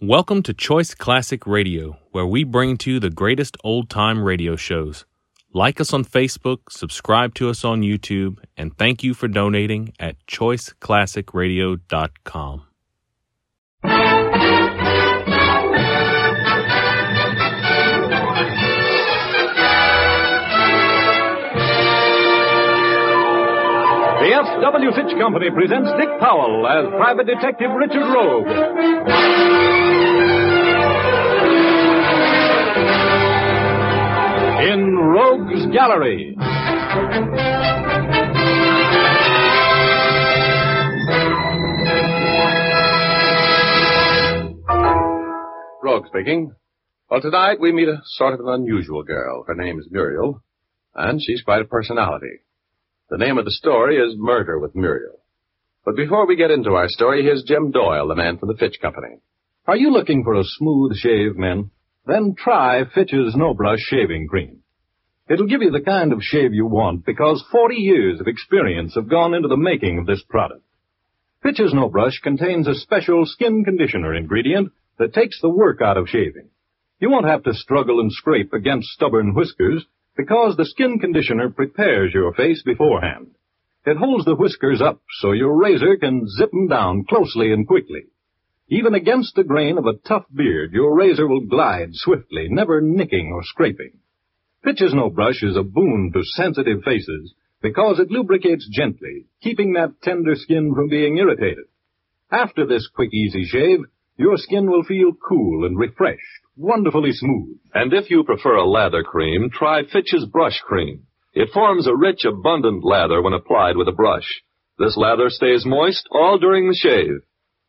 Welcome to Choice Classic Radio, where we bring to you the greatest old time radio shows. Like us on Facebook, subscribe to us on YouTube, and thank you for donating at choiceclassicradio.com. The F.W. Fitch Company presents Dick Powell as Private Detective Richard Rogue. In Rogue's Gallery. Rogue speaking. Well, tonight we meet a sort of an unusual girl. Her name is Muriel, and she's quite a personality. The name of the story is Murder with Muriel. But before we get into our story, here's Jim Doyle, the man from the Fitch Company. Are you looking for a smooth shave, men? Then try Fitch's No Brush Shaving Cream. It'll give you the kind of shave you want because 40 years of experience have gone into the making of this product. Fitch's No Brush contains a special skin conditioner ingredient that takes the work out of shaving. You won't have to struggle and scrape against stubborn whiskers because the skin conditioner prepares your face beforehand. It holds the whiskers up so your razor can zip them down closely and quickly. Even against the grain of a tough beard, your razor will glide swiftly, never nicking or scraping. Fitch's No Brush is a boon to sensitive faces because it lubricates gently, keeping that tender skin from being irritated. After this quick, easy shave, your skin will feel cool and refreshed, wonderfully smooth. And if you prefer a lather cream, try Fitch's Brush Cream. It forms a rich, abundant lather when applied with a brush. This lather stays moist all during the shave.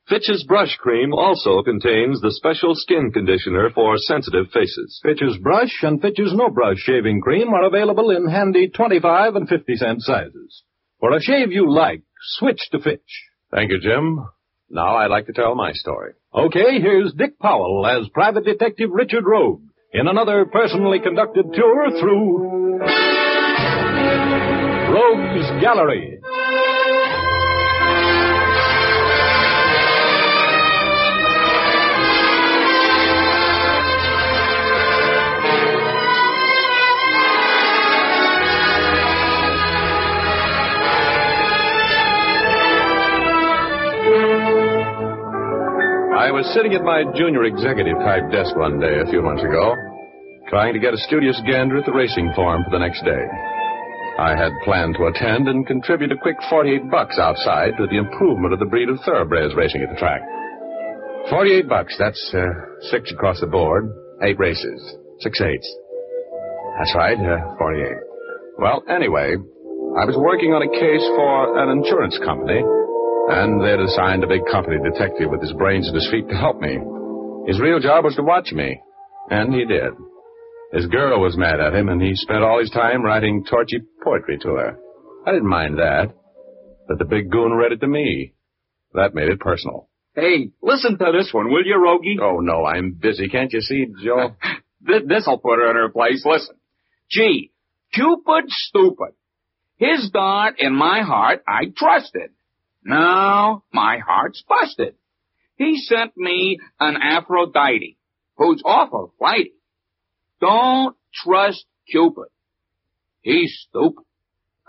Fitch's Brush Cream also contains the special skin conditioner for sensitive faces. Fitch's Brush and Fitch's No Brush shaving cream are available in handy 25 and 50 cent sizes. For a shave you like, switch to Fitch. Thank you, Jim. Now I'd like to tell my story. Okay, here's Dick Powell as Private Detective Richard Rogue in another personally conducted tour through Rogue's Gallery. I was sitting at my junior executive type desk one day a few months ago, trying to get a studious gander at the racing form for the next day. I had planned to attend and contribute a quick 48 bucks outside to the improvement of the breed of thoroughbreds racing at the track. 48 bucks, that's uh, six across the board, eight races, six eights. That's right, uh, 48. Well, anyway, I was working on a case for an insurance company, and they'd assigned a big company detective with his brains at his feet to help me. His real job was to watch me, and he did. His girl was mad at him, and he spent all his time writing torchy poetry to her. I didn't mind that, but the big goon read it to me. That made it personal. Hey, listen to this one, will you, Rogie? Oh, no, I'm busy. Can't you see, Joe? Th- this'll put her in her place. Listen. Gee, Cupid's stupid. His dart in my heart I trusted. Now my heart's busted. He sent me an Aphrodite who's awful flighty. Don't trust Cupid. He's stupid.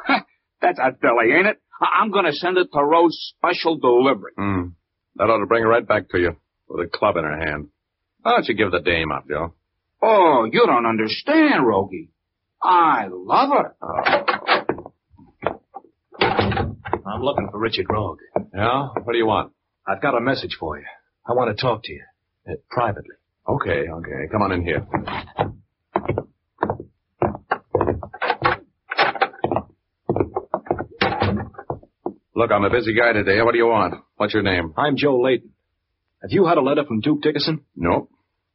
That's a dilly, ain't it? I'm gonna send it to Rose special delivery. Hmm. That ought to bring her right back to you with a club in her hand. Why don't you give the dame up, Joe? Oh, you don't understand, Rogie. I love her. I'm looking for Richard Rogue. Yeah? What do you want? I've got a message for you. I want to talk to you. Uh, privately. Okay, okay. Come on in here. Look, I'm a busy guy today. What do you want? What's your name? I'm Joe Layton. Have you had a letter from Duke Dickerson? Nope.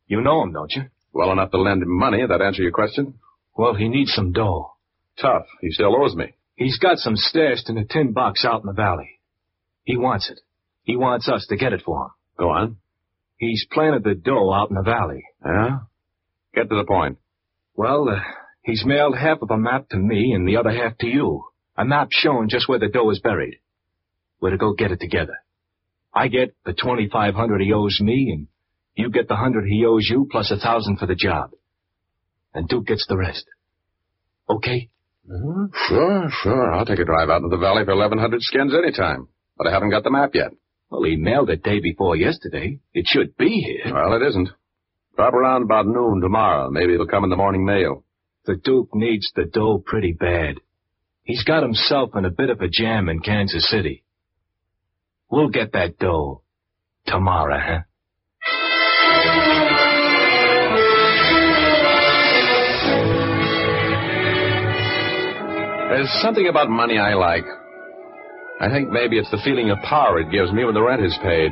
You know him, don't you? Well enough to lend him money. That answer your question? Well, he needs some dough. Tough. He still owes me. He's got some stashed in a tin box out in the valley. He wants it. He wants us to get it for him. Go on. He's planted the dough out in the valley. Yeah? Get to the point. Well, uh, he's mailed half of a map to me and the other half to you. A map showing just where the dough is buried. We're to go get it together. I get the 2500 he owes me, and You get the hundred he owes you plus a thousand for the job. And Duke gets the rest. Okay? Sure, sure. I'll take a drive out into the valley for 1,100 skins anytime. But I haven't got the map yet. Well, he mailed it day before yesterday. It should be here. Well, it isn't. Drop around about noon tomorrow. Maybe it'll come in the morning mail. The Duke needs the dough pretty bad. He's got himself in a bit of a jam in Kansas City. We'll get that dough tomorrow, huh? There's something about money I like. I think maybe it's the feeling of power it gives me when the rent is paid.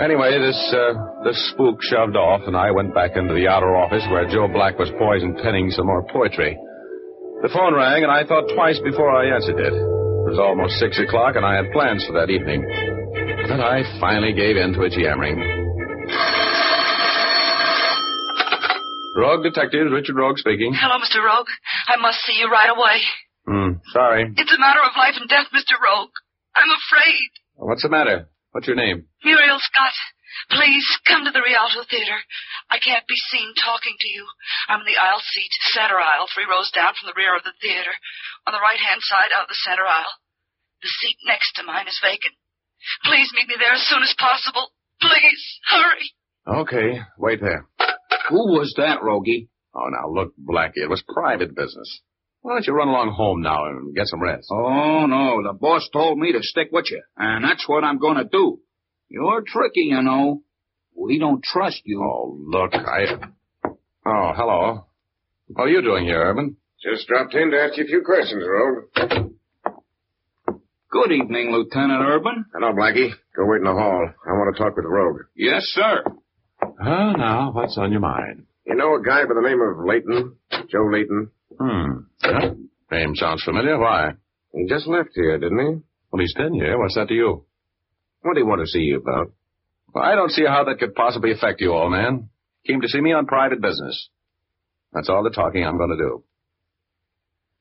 Anyway, this, uh, this spook shoved off and I went back into the outer office where Joe Black was poised and penning some more poetry. The phone rang and I thought twice before I answered it. It was almost six o'clock and I had plans for that evening. But I finally gave in to its yammering. Rogue Detectives, Richard Rogue speaking. Hello, Mr. Rogue. I must see you right away. Hmm, sorry. It's a matter of life and death, Mr. Rogue. I'm afraid. What's the matter? What's your name? Muriel Scott. Please come to the Rialto Theater. I can't be seen talking to you. I'm in the aisle seat, center aisle, three rows down from the rear of the theater, on the right hand side of the center aisle. The seat next to mine is vacant. Please meet me there as soon as possible. Please, hurry. Okay, wait there. Who was that, Rogie? Oh, now look, Blackie, it was private business. Why don't you run along home now and get some rest? Oh, no. The boss told me to stick with you, and that's what I'm going to do. You're tricky, you know. We don't trust you. Oh, look, I. Oh, hello. What are you doing here, Urban? Just dropped in to ask you a few questions, Rogue. Good evening, Lieutenant Urban. Hello, Blackie. Go wait in the hall. I want to talk with Rogue. Yes, sir. Oh, now, what's on your mind? You know a guy by the name of Layton? Joe Layton? Hmm. Yeah. Name sounds familiar. Why? He just left here, didn't he? Well, he's been here. What's that to you? What do you want to see you about? Well, I don't see how that could possibly affect you, old man. Came to see me on private business. That's all the talking I'm going to do.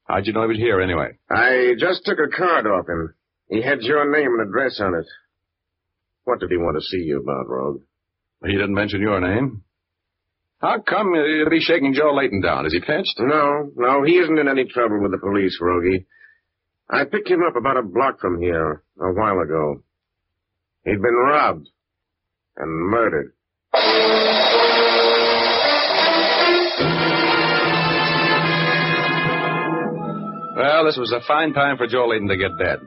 How'd you know he was here anyway? I just took a card off him. He had your name and address on it. What did he want to see you about, Rogue? He didn't mention your name. How come uh, you'd be shaking Joe Layton down? Is he pinched? No, no, he isn't in any trouble with the police, Rogie. I picked him up about a block from here a while ago. He'd been robbed and murdered. Well, this was a fine time for Joe Layton to get dead.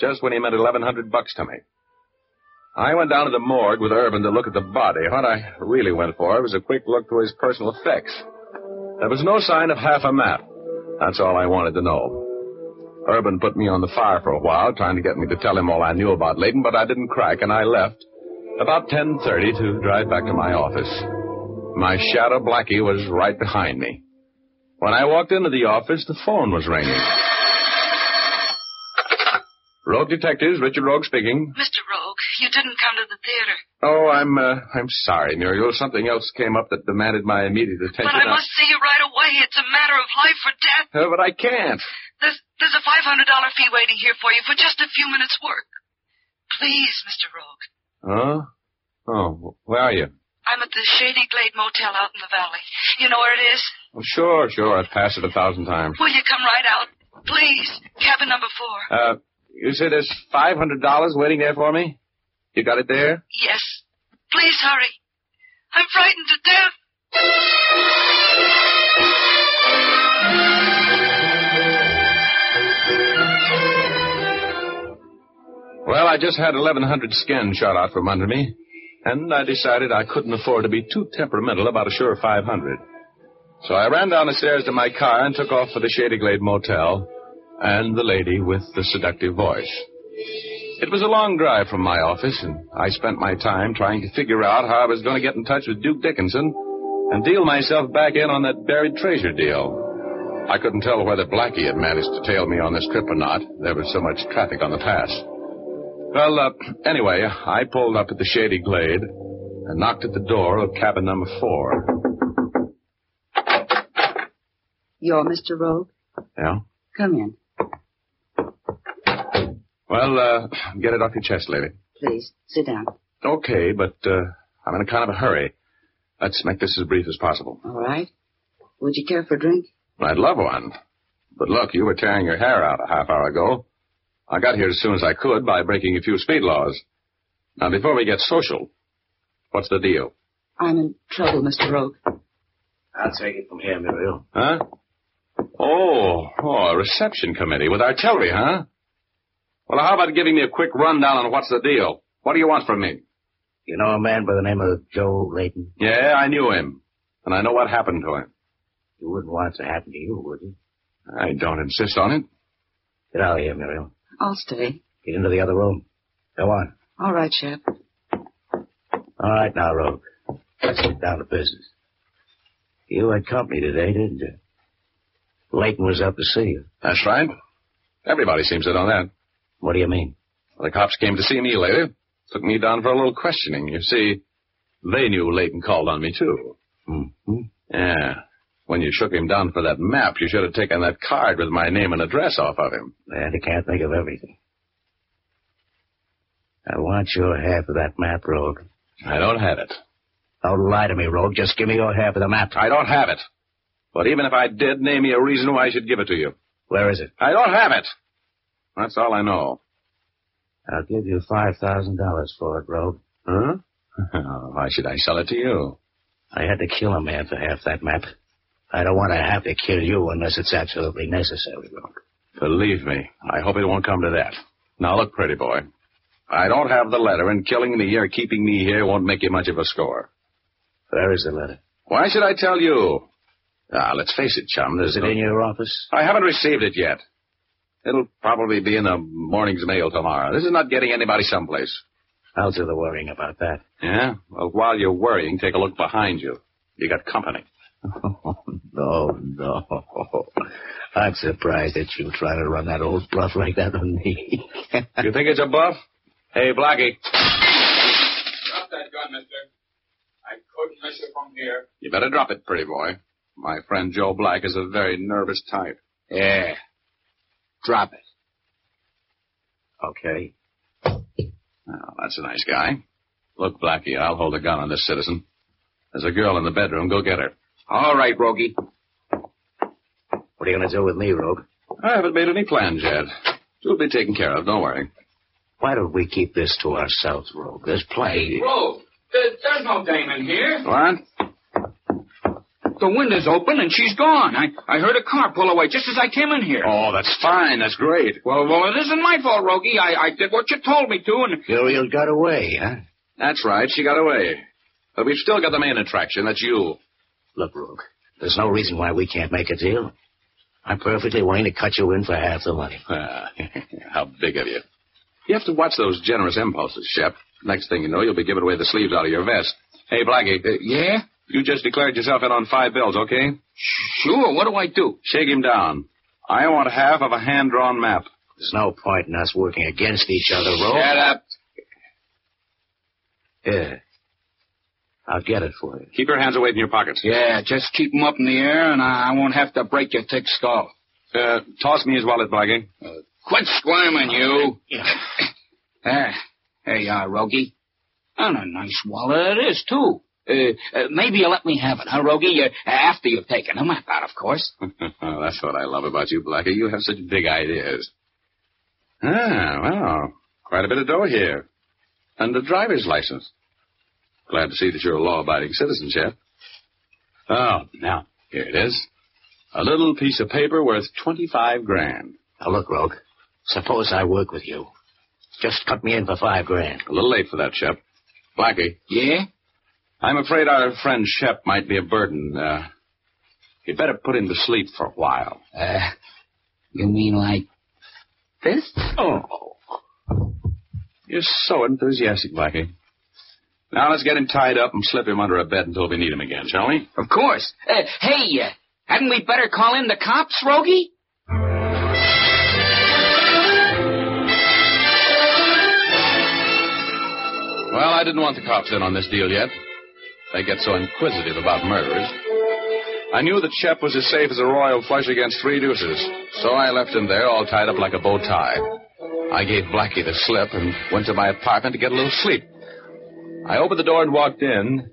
Just when he meant 1100 bucks to me. I went down to the morgue with Urban to look at the body. What I really went for was a quick look through his personal effects. There was no sign of half a map. That's all I wanted to know. Urban put me on the fire for a while, trying to get me to tell him all I knew about Layton, but I didn't crack, and I left about 10.30 to drive back to my office. My shadow Blackie was right behind me. When I walked into the office, the phone was ringing. Rogue Detectives, Richard Rogue speaking. Mr. You didn't come to the theater. Oh, I'm, uh, I'm sorry, Muriel. Something else came up that demanded my immediate attention. But I must see you right away. It's a matter of life or death. Uh, but I can't. There's, there's a $500 fee waiting here for you for just a few minutes' work. Please, Mr. Rogue. Huh? Oh, where are you? I'm at the Shady Glade Motel out in the valley. You know where it is? Oh, sure, sure. I've passed it a thousand times. Will you come right out? Please. Cabin number four. Uh, you said there's $500 waiting there for me? You got it there? Yes. Please hurry. I'm frightened to death. Well, I just had 1,100 skin shot out from under me, and I decided I couldn't afford to be too temperamental about a sure 500. So I ran down the stairs to my car and took off for the Shady Glade Motel and the lady with the seductive voice. It was a long drive from my office, and I spent my time trying to figure out how I was going to get in touch with Duke Dickinson and deal myself back in on that buried treasure deal. I couldn't tell whether Blackie had managed to tail me on this trip or not. There was so much traffic on the pass. Well, uh, anyway, I pulled up at the Shady Glade and knocked at the door of cabin number four. You're Mr. Rogue? Yeah? Come in, Well, uh, get it off your chest, lady. please. Sit down. Okay, but, uh, I'm in a kind of a hurry. Let's make this as brief as possible. All right. Would you care for a drink? I'd love one. But look, you were tearing your hair out a half hour ago. I got here as soon as I could by breaking a few speed laws. Now, before we get social, what's the deal? I'm in trouble, Mr. Rogue. I'll take it from here, Muriel. Huh? Oh, oh, a reception committee with artillery, huh? Well, how about giving me a quick rundown on what's the deal? What do you want from me? You know a man by the name of Joe Layton? Yeah, I knew him. And I know what happened to him. You wouldn't want it to happen to you, would you? I don't insist on it. Get out of here, Muriel. I'll stay. Get into the other room. Go on. All right, Shep. All right now, Rogue. Let's get down to business. You had company today, didn't you? Layton was up to see you. That's right. Everybody seems to know that. What do you mean? Well, the cops came to see me later. Took me down for a little questioning. You see, they knew Layton called on me, too. Mm-hmm. Yeah. When you shook him down for that map, you should have taken that card with my name and address off of him. And you can't think of everything. I want your half of that map, Rogue. I don't have it. Don't lie to me, Rogue. Just give me your half of the map. I don't have it. But even if I did, name me a reason why I should give it to you. Where is it? I don't have it. That's all I know. I'll give you $5,000 for it, Rogue. Huh? why should I sell it to you? I had to kill a man for half that map. I don't want to have to kill you unless it's absolutely necessary, Rogue. Believe me, I hope it won't come to that. Now look, pretty boy. I don't have the letter, and killing me or keeping me here won't make you much of a score. Where is the letter? Why should I tell you? Ah, let's face it, chum. There's Is it in your office? I haven't received it yet. It'll probably be in the morning's mail tomorrow. This is not getting anybody someplace. I'll do the worrying about that. Yeah? Well, while you're worrying, take a look behind you. You got company. Oh, no, no. I'm surprised that you try to run that old bluff like that on me. You think it's a bluff? Hey, Blackie. Drop that gun, mister. I couldn't miss it from here. You better drop it, pretty boy. My friend Joe Black is a very nervous type. Yeah. Drop it. okay. Oh, that's a nice guy. Look, Blackie, I'll hold a gun on this citizen. There's a girl in the bedroom. Go get her. All right, Rogie. What are you going to do with me, Rogue? I haven't made any plans yet. She'll be taken care of. Don't worry. Why don't we keep this to ourselves, Rogue? There's plenty. Rogue, there- there's no dame in here. What? The window's open and she's gone. I, I heard a car pull away just as I came in here. Oh, that's fine. That's great. Well, well, it isn't my fault, Rogie. I, I did what you told me to, and Muriel got away, huh? That's right. She got away. But we've still got the main attraction. That's you. Look, Rogue, there's no reason why we can't make a deal. I'm perfectly willing to cut you in for half the money. Ah, How big of you. You have to watch those generous impulses, Shep. Next thing you know, you'll be giving away the sleeves out of your vest. Hey, Blackie. uh, yeah, You just declared yourself in on five bills, okay? sure. What do I do? Shake him down. I want half of a hand-drawn map. There's no point in us working against each other, Rogue. Shut up. Yeah. I'll get it for you. Keep your hands away from your pockets. Yeah, just keep 'em up in the air, and I, won't have to break your thick skull. Uh, toss me his wallet, Blackie. Quit squirming, you. Ah, there you are, Rogie. And a nice wallet it is, too. Uh, uh, maybe you'll let me have it, huh, Rogie? Uh, after you've taken the map out, of course. oh, that's what I love about you, Blackie. You have such big ideas. Ah, well, quite a bit of dough here. And a driver's license. Glad to see that you're a law-abiding citizen, Shep. Oh, now, here it is. A little piece of paper worth 25 grand. Now, look, Rogue. Suppose I work with you. Just cut me in for five grand. A little late for that, Shep. Blackie, Yeah? I'm afraid our friend Shep might be a burden. Uh, you'd better put him to sleep for a while. Uh, you mean like this? Oh. You're so enthusiastic, Blackie. Now let's get him tied up and slip him under a bed until we need him again, shall we? Of course. Uh, hey, uh, hadn't we better call in the cops, Rogie? Well, I didn't want the cops in on this deal yet. They get so inquisitive about murderers. I knew that Shep was as safe as a royal flush against three deuces, so I left him there all tied up like a bow tie. I gave Blackie the slip and went to my apartment to get a little sleep. I opened the door and walked in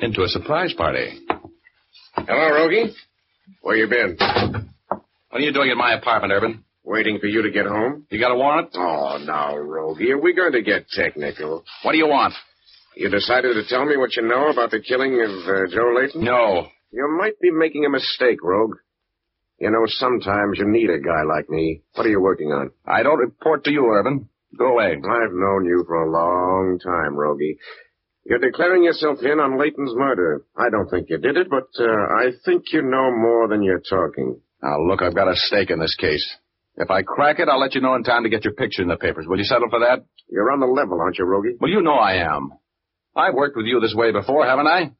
into a surprise party. Hello, Rogie. Where you been? What are you doing in my apartment, Urban? Waiting for you to get home? You got a warrant? Oh, now, Rogie, are we going to get technical? What do you want? You decided to tell me what you know about the killing of uh, Joe Layton? No. You might be making a mistake, Rogue. You know, sometimes you need a guy like me. What are you working on? I don't report to you, Urban. Go away. I've known you for a long time, Rogie. You're declaring yourself in on Layton's murder. I don't think you did it, but uh, I think you know more than you're talking. Now, look, I've got a stake in this case. If I crack it, I'll let you know in time to get your picture in the papers. Will you settle for that? You're on the level, aren't you, Rogie? Well, you know I am. I've worked with you this way before, haven't I?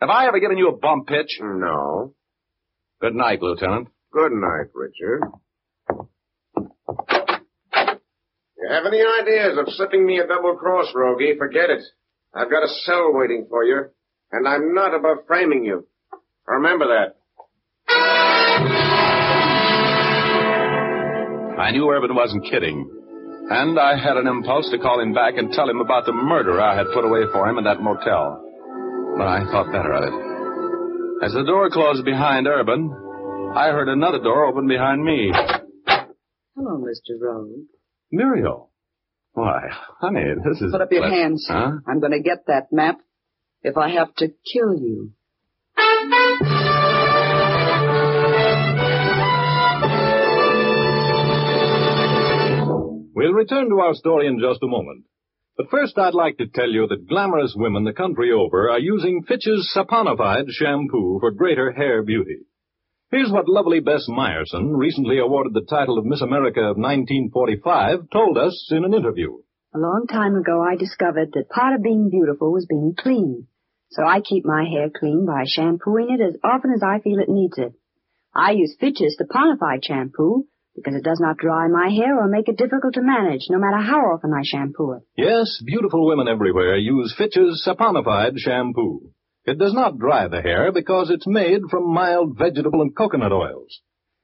Have I ever given you a bump pitch? No. Good night, Lieutenant. Good night, Richard. You have any ideas of slipping me a double cross, Rogie? Forget it. I've got a cell waiting for you, and I'm not above framing you. Remember that. I knew Urban wasn't kidding. And I had an impulse to call him back and tell him about the murder I had put away for him in that motel. But I thought better of it. As the door closed behind Urban, I heard another door open behind me. Hello, Mr. Rogue. Muriel. Why, honey, this is... Put up your hands. Huh? I'm going to get that map if I have to kill you. We'll return to our story in just a moment. But first, I'd like to tell you that glamorous women the country over are using Fitch's saponified shampoo for greater hair beauty. Here's what lovely Bess Myerson, recently awarded the title of Miss America of 1945, told us in an interview. A long time ago, I discovered that part of being beautiful was being clean. So I keep my hair clean by shampooing it as often as I feel it needs it. I use Fitch's Saponified shampoo because it does not dry my hair or make it difficult to manage, no matter how often I shampoo it. Yes, beautiful women everywhere use Fitch's saponified shampoo. It does not dry the hair because it's made from mild vegetable and coconut oils.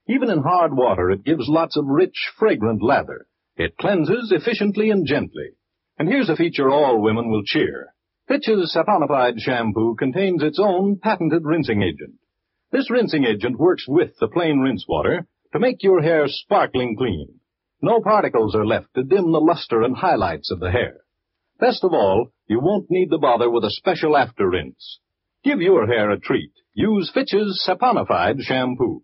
Even in hard water, it gives lots of rich, fragrant lather. It cleanses efficiently and gently. And here's a feature all women will cheer. Fitch's saponified shampoo contains its own patented rinsing agent. This rinsing agent works with the plain rinse water to make your hair sparkling clean. No particles are left to dim the luster and highlights of the hair. Best of all, you won't need to bother with a special after rinse. Give your hair a treat. Use Fitch's Saponified shampoo.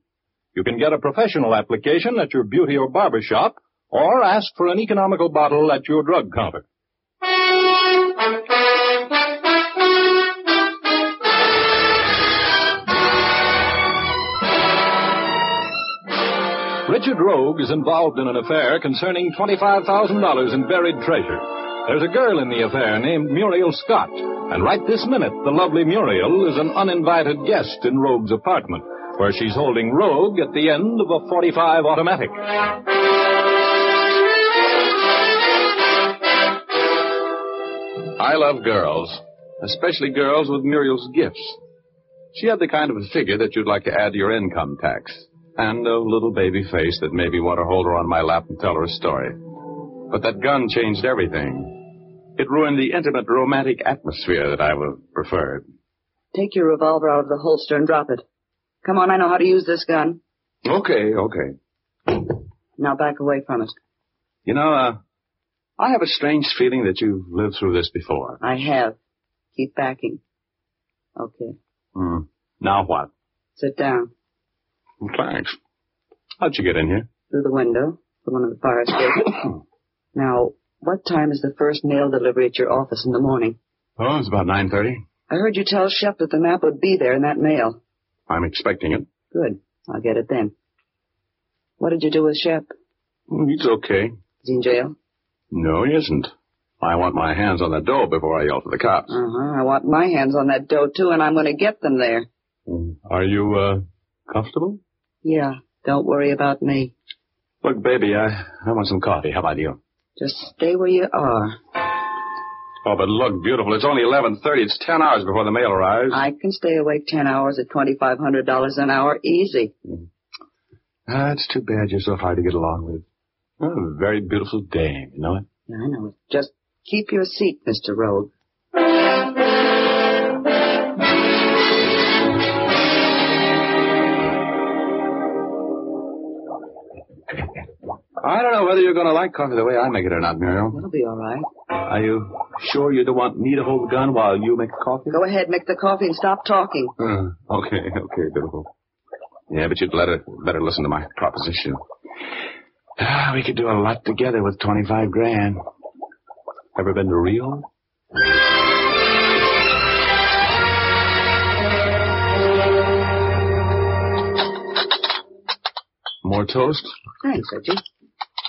You can get a professional application at your beauty or barber shop, or ask for an economical bottle at your drug counter. Richard Rogue is involved in an affair concerning $25,000 in buried treasure. There's a girl in the affair named Muriel Scott, and right this minute, the lovely Muriel is an uninvited guest in Rogue's apartment, where she's holding Rogue at the end of a 45 automatic. I love girls, especially girls with Muriel's gifts. She had the kind of a figure that you'd like to add to your income tax, and a little baby face that made me want to hold her on my lap and tell her a story. But that gun changed everything. It ruined the intimate, romantic atmosphere that I would have preferred. Take your revolver out of the holster and drop it. Come on, I know how to use this gun. Okay, okay. Now back away from it. You know, uh, I have a strange feeling that you've lived through this before. I have. Keep backing. Okay. Hmm. Now what? Sit down. Thanks. How'd you get in here? Through the window. From one of the fire escapes. now, what time is the first mail delivery at your office in the morning? Oh, it's about 9.30. I heard you tell Shep that the map would be there in that mail. I'm expecting it. Good. I'll get it then. What did you do with Shep? Hmm, He's okay. Is he in jail? No, he isn't. I want my hands on that dough before I yell for the cops. Uh-huh. I want my hands on that dough, too, and I'm going to get them there. Are you, uh, comfortable? Yeah. Don't worry about me. Look, baby, I, I want some coffee. How about you? Just stay where you are. Oh, but look, beautiful. It's only 11.30. It's 10 hours before the mail arrives. I can stay awake ten hours at $2,500 an hour easy. Ah, it's too bad you're so hard to get along with. Oh, a very beautiful dame, you know it? Yeah, I know it. Just Keep your seat, Mr. Rogue. I don't know whether you're going to like coffee the way I make it or not, Muriel. It'll be all right. Are you sure you don't want me to hold the gun while you make the coffee? Go ahead, make the coffee and stop talking. Uh, okay, okay, beautiful. Yeah, but you'd better, better listen to my proposition. Ah, we could do a lot together with 25 grand. Ever been to Rio? More toast? Thanks, Reggie.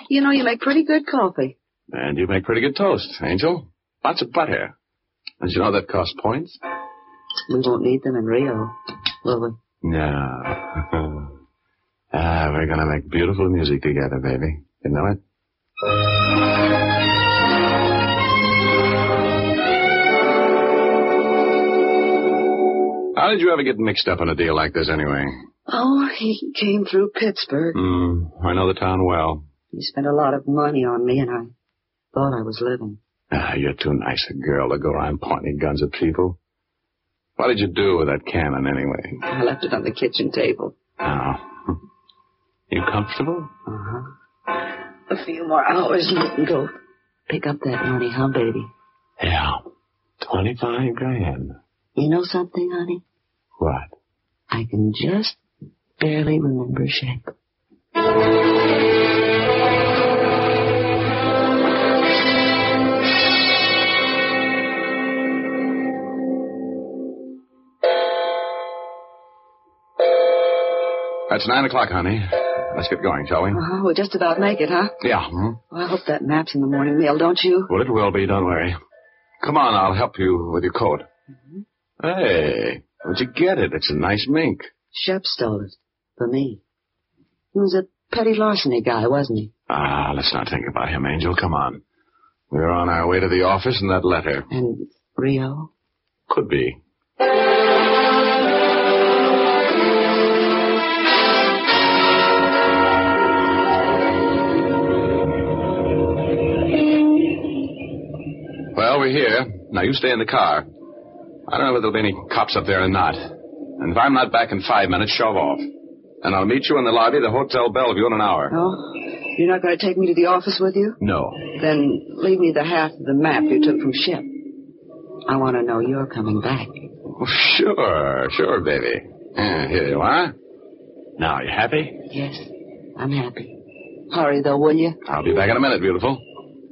You know, you make pretty good coffee. And you make pretty good toast, Angel. Lots of butter. Did you know that costs points? We won't need them in Rio, will we? No. ah, we're gonna make beautiful music together, baby. You know it? How did you ever get mixed up in a deal like this anyway? Oh, he came through Pittsburgh. Hmm, I know the town well. He spent a lot of money on me, and I thought I was living. Ah, you're too nice a girl to go around pointing guns at people. What did you do with that cannon anyway? I left it on the kitchen table. Oh. You comfortable? Uh-huh. A few more hours and we can go pick up that money, huh, baby? Yeah. Twenty-five grand. You know something, honey? What? I can just barely remember Shep. That's nine o'clock, honey. Let's get going, shall we? Oh, we'll just about make it, huh? Yeah. Hmm? Well, I hope that map's in the morning mail, don't you? Well, it will be. Don't worry. Come on, I'll help you with your coat. Hey, where'd you get it? It's a nice mink. Shep stole it. For me. He was a petty larceny guy, wasn't he? Ah, let's not think about him, Angel. Come on. We're on our way to the office and that letter. And Rio? Could be. We're here. Now you stay in the car. I don't know whether there'll be any cops up there or not. And if I'm not back in five minutes, shove off. And I'll meet you in the lobby of the Hotel Bellevue in an hour. Oh? You're not going to take me to the office with you? No. Then leave me the half of the map you took from Shep. I want to know you're coming back. Well, sure, sure, baby. Here you are. Now, you happy? Yes, I'm happy. Hurry, though, will you? I'll be back in a minute, beautiful.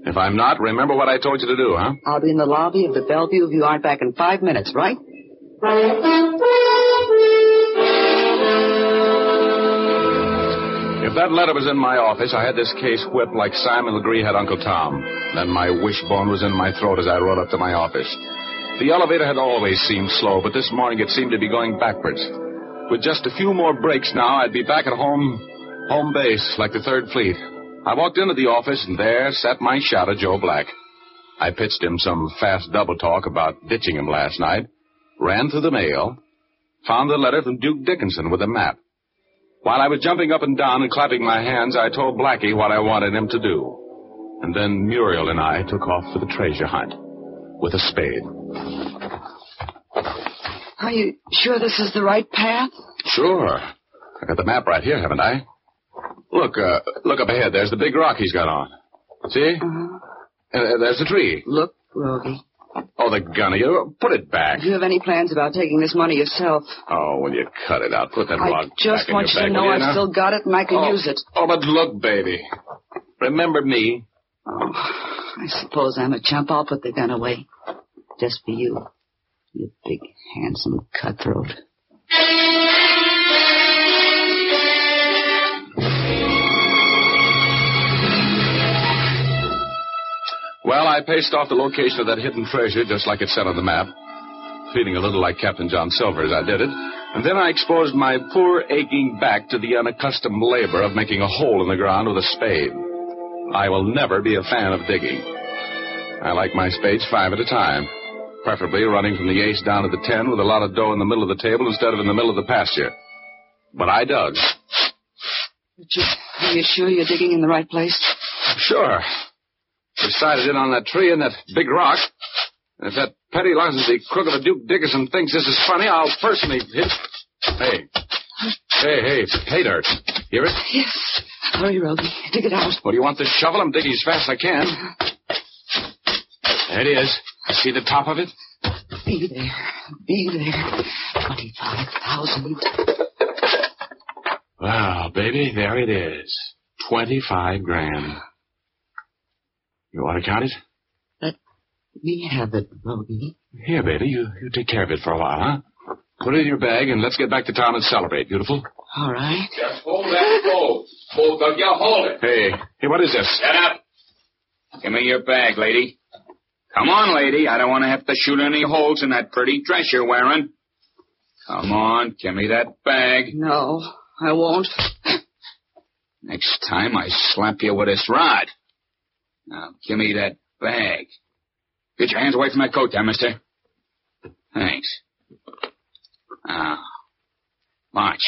If I'm not, remember what I told you to do, huh? I'll be in the lobby of the Bellevue if you aren't back in five minutes, right? If that letter was in my office, I had this case whipped like Simon Legree had Uncle Tom. Then my wishbone was in my throat as I rode up to my office. The elevator had always seemed slow, but this morning it seemed to be going backwards. With just a few more breaks now, I'd be back at home, home base, like the Third Fleet. I walked into the office, and there sat my shadow, Joe Black. I pitched him some fast double talk about ditching him last night, ran through the mail, found the letter from Duke Dickinson with a map. While I was jumping up and down and clapping my hands, I told Blackie what I wanted him to do. And then Muriel and I took off for the treasure hunt with a spade. Are you sure this is the right path? Sure. I got the map right here, haven't I? Look, uh, look up ahead. There's the big rock he's got on. See? Uh-huh. Uh, there's the tree. Look, Rogie. Oh, the gunner. You put it back. Do you have any plans about taking this money yourself? Oh, will you cut it out? Put that rock back. I log just back want in you your to know I've now? still got it and I can oh, use it. Oh, but look, baby. Remember me. Oh, I suppose I'm a chump. I'll put the gun away. Just for you. You big, handsome cutthroat. Well, I paced off the location of that hidden treasure just like it said on the map, feeling a little like Captain John Silver as I did it. And then I exposed my poor aching back to the unaccustomed labor of making a hole in the ground with a spade. I will never be a fan of digging. I like my spades five at a time, preferably running from the ace down to the ten with a lot of dough in the middle of the table instead of in the middle of the pasture. But I dug. Are you sure you're digging in the right place? Sure. Decided it on that tree and that big rock. And if that petty licensee crook of a Duke Dickerson thinks this is funny, I'll personally hit. Hey. Hey, hey, pay dirt. Hear it? Yes. Hurry, Rogie. Dig it out. What do you want this shovel? I'm digging as fast as I can. There it is. See the top of it? Be there. Be there. Twenty-five thousand. Well, baby, there it is. Twenty-five grand. You want to count it? Let me have it, Rogie. Here, baby, you, you take care of it for a while, huh? Put it in your bag and let's get back to town and celebrate, beautiful. All right. Just hold that pole. Hold the, you hold it. Hey, hey, what is this? Shut up. Give me your bag, lady. Come on, lady. I don't want to have to shoot any holes in that pretty dress you're wearing. Come on, give me that bag. No, I won't. Next time I slap you with this rod. Now, give me that bag. Get your hands away from that coat there, mister. Thanks. Now, march.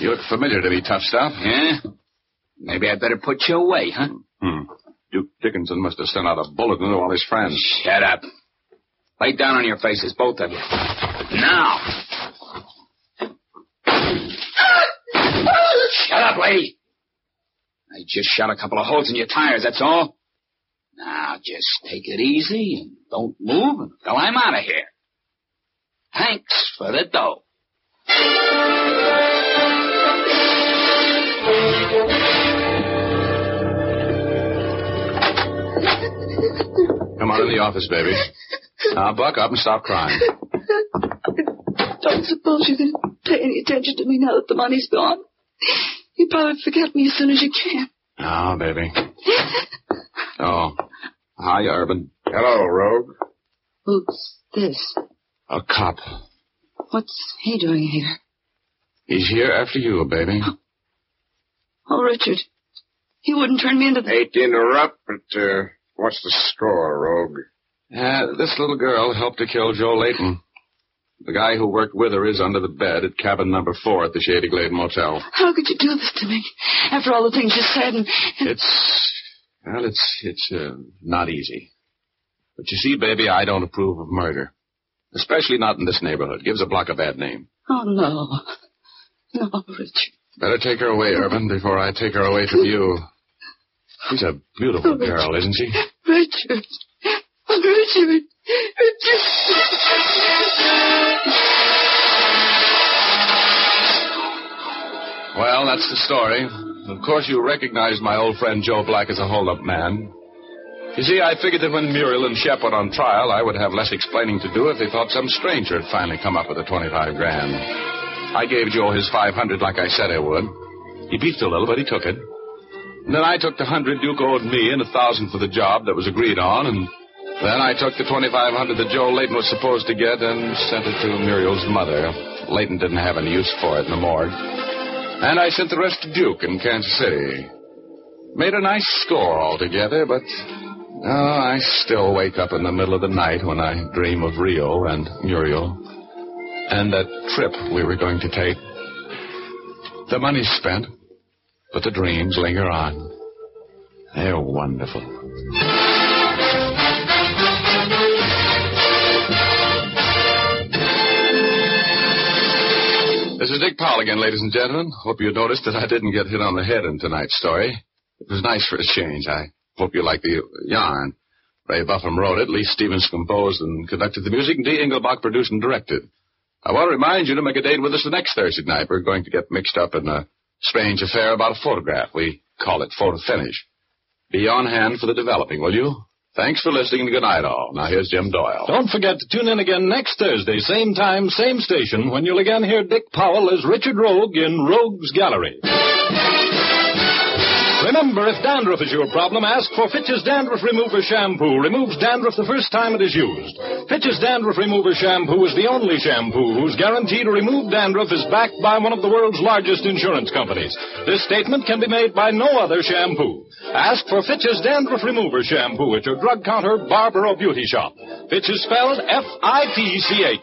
You look familiar to me, tough stuff. Yeah? Maybe I'd better put you away, huh? Hmm. Duke Dickinson must have sent out a bulletin to all his friends. Shut up. Lay down on your faces, both of you. Now. Shut up, lady. I just shot a couple of holes in your tires, that's all. Now, just take it easy and don't move until I'm out of here. Thanks for the dough. Come on in the office, baby. Now, buck up and stop crying. Don't suppose you can pay any attention to me now that the money's gone. You probably forget me as soon as you can. Oh, baby. Oh. Hi, Urban. Hello, Rogue. Who's this? A cop. What's he doing here? He's here after you, baby. Oh, Richard. He wouldn't turn me into the... Hate to interrupt, but, uh, what's the score, Rogue? Uh, this little girl helped to kill Joe Layton. The guy who worked with her is under the bed at cabin number four at the Shady Glade Motel. How could you do this to me? After all the things you said and... It's, well, it's, it's, uh, not easy. But you see, baby, I don't approve of murder. Especially not in this neighborhood. Gives a block a bad name. Oh, no. No, Richard. Better take her away, Urban, before I take her away from you. She's a beautiful girl, isn't she? Richard. Richard. Well, that's the story. Of course, you recognize my old friend Joe Black as a hold-up man. You see, I figured that when Muriel and Shep went on trial, I would have less explaining to do if they thought some stranger had finally come up with the 25 grand. I gave Joe his 500 like I said I would. He beefed a little, but he took it. And then I took the 100 Duke owed me and a 1000 for the job that was agreed on, and then I took the 2500 that Joe Layton was supposed to get and sent it to Muriel's mother. Layton didn't have any use for it in the morgue. And I sent the rest to Duke in Kansas City. Made a nice score altogether, but oh, I still wake up in the middle of the night when I dream of Rio and Muriel and that trip we were going to take. The money's spent, but the dreams linger on. They're wonderful. This is Dick Powell again, ladies and gentlemen. Hope you noticed that I didn't get hit on the head in tonight's story. It was nice for a change. I hope you like the yarn. Ray Buffum wrote it, Leith Stevens composed and conducted the music, and Dee Engelbach produced and directed. I want to remind you to make a date with us the next Thursday night. We're going to get mixed up in a strange affair about a photograph. We call it photo finish. Be on hand for the developing, will you? Thanks for listening and good night all. Now here's Jim Doyle. Don't forget to tune in again next Thursday, same time, same station, when you'll again hear Dick Powell as Richard Rogue in Rogue's Gallery. Remember, if dandruff is your problem, ask for Fitch's Dandruff Remover Shampoo. Removes dandruff the first time it is used. Fitch's Dandruff Remover Shampoo is the only shampoo whose guarantee to remove dandruff is backed by one of the world's largest insurance companies. This statement can be made by no other shampoo. Ask for Fitch's Dandruff Remover Shampoo at your drug counter, barber, or beauty shop. Fitch is spelled F-I-T-C-H.